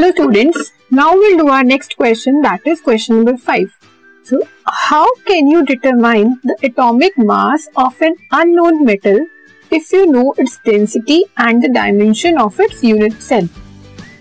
Hello students now will do our next question that is question number five so how can you determine the atomic mass of an unknown metal if you know its density and the dimension of its unit cell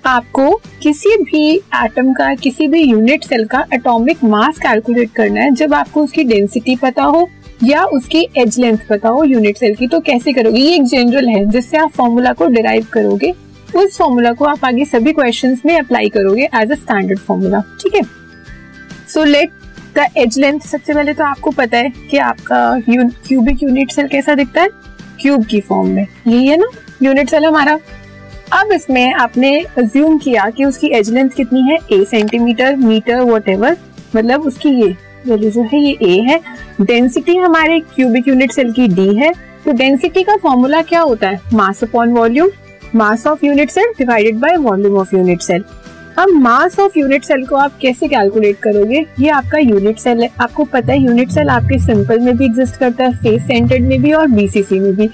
आपको किसी भी atom का, किसी भी unit cell का atomic mass calculate करना है जब आपको उसकी डेंसिटी पता हो या उसकी एज लेंथ पता हो यूनिट सेल की तो कैसे करोगे? ये एक जनरल है जिससे आप फॉर्मूला को डिराइव करोगे। उस फॉर्मूला को आप आगे सभी क्वेश्चन में अप्लाई करोगे एज अ स्टैंडर्ड फॉर्मूला ठीक है? So let the edge length सबसे पहले तो आपको पता है कि आपका क्यूबिक यूनिट सेल कैसा दिखता है? क्यूब की फॉर्म में। यही है ना? यूनिट सेल हमारा। अब इसमें आपने अज्यूम किया कि उसकी एज लेंथ कितनी है? ए सेंटीमीटर मीटर वट मतलब उसकी ये वैल्यू जो है, ये ए है। डेंसिटी हमारे क्यूबिक यूनिट सेल की डी है। तो डेंसिटी का फॉर्मूला क्या होता है? Mass upon volume mass of unit cell divided by volume of unit cell अब मास ऑफ़ यूनिट सेल को आप कैसे कैलकुलेट करोगे? ये आपका यूनिट सेल है। आपको पता है यूनिट सेल आपके सिंपल में भी एग्जिस्ट करता है फेस सेंटर्ड में भी और बीसीसी में भी।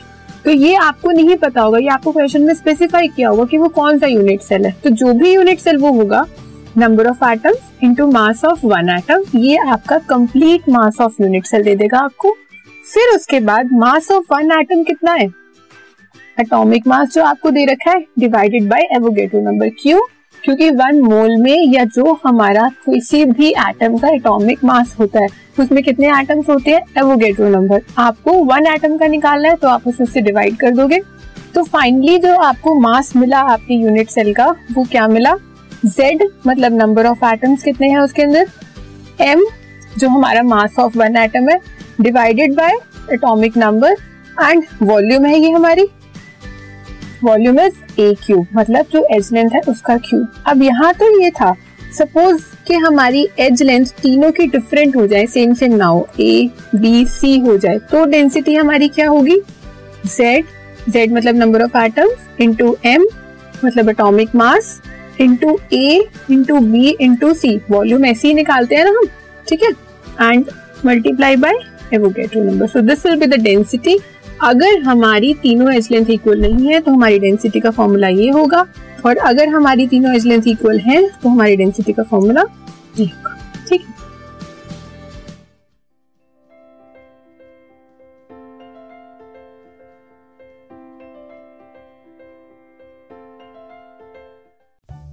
तो ये आपको नहीं पता होगा, ये आपको क्वेश्चन में स्पेसिफाई किया होगा कि वो कौन सा यूनिट सेल है। तो जो भी यूनिट सेल वो होगा number of atoms into mass of one atom ये आपका complete mass of unit cell दे देगा आपको। फिर उसके बाद मास ऑफ़ वन एटम कितना है? एटॉमिक मास जो आपको दे रखा है डिवाइडेड बाय एवोगेड्रो नंबर क्यों क्योंकि वन मोल में या जो हमारा किसी भी एटम का एटॉमिक मास होता है, उसमें कितने एटम्स होते हैं? एवोगेड्रो नंबर आपको वन एटम का निकालना है तो आप उसे उससे डिवाइड कर दोगे। तो फाइनली जो आपको मास मिला आपके यूनिट सेल का, वो क्या मिला? Z मतलब नंबर ऑफ़ एटम्स कितने हैं उसके अंदर? M, जो हमारा मास ऑफ़ वन एटम है divided by atomic number and volume है ये हमारी। वॉल्यूम इज़ ए क्यूब मतलब जो एज लेंथ है उसका क्यूब अब यहाँ तो ये था. सपोज़ कि हमारी एज लेंथ तीनों की डिफरेंट हो जाए सेम सेम ना हो ए बी सी हो जाए तो डेंसिटी हमारी क्या होगी? जेड जेड मतलब number of atoms into M मतलब atomic mass into a into b into c volume ऐसे ही निकालते हैं ना हम, ठीक है? And multiply by Avogadro number so this will be the density अगर हमारी तीनों एज लेंथ इक्वल नहीं है तो हमारी डेंसिटी का फॉर्मूला ये होगा। और अगर हमारी तीनों एज लेंथ इक्वल है तो हमारी डेंसिटी का फॉर्मूला ये होगा ठीक है?